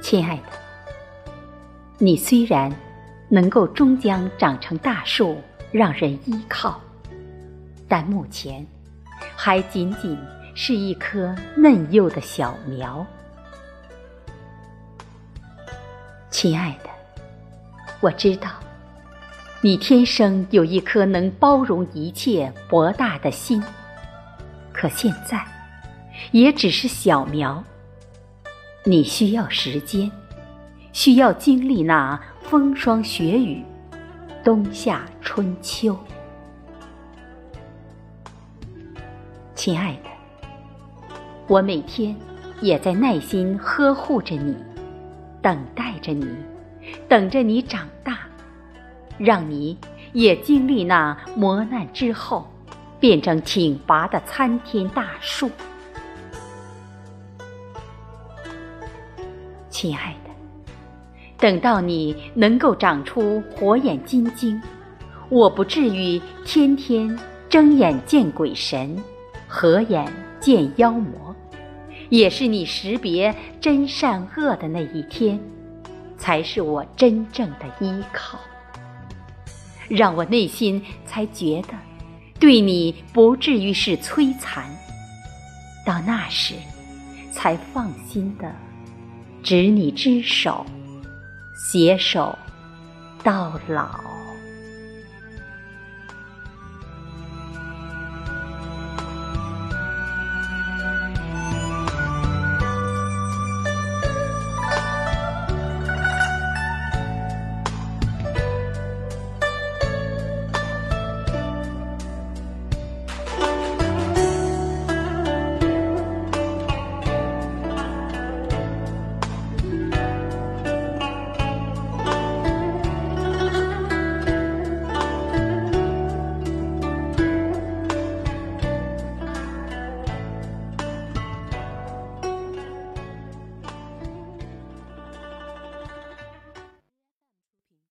亲爱的，你虽然能够终将长成大树，让人依靠，但目前还仅仅是一棵嫩幼的小苗。亲爱的，我知道你天生有一颗能包容一切、博大的心，可现在也只是小苗。你需要时间，需要经历那风霜雪雨、冬夏春秋。亲爱的，我每天也在耐心呵护着你，等待着你，等着你长大，让你也经历那磨难之后，变成挺拔的参天大树。亲爱的，等到你能够长出火眼金睛，我不至于天天睁眼见鬼神，合眼见妖魔，也是你识别真善恶的那一天，才是我真正的依靠，让我内心才觉得对你不至于是摧残。到那时，才放心的。执你之手，携手到老。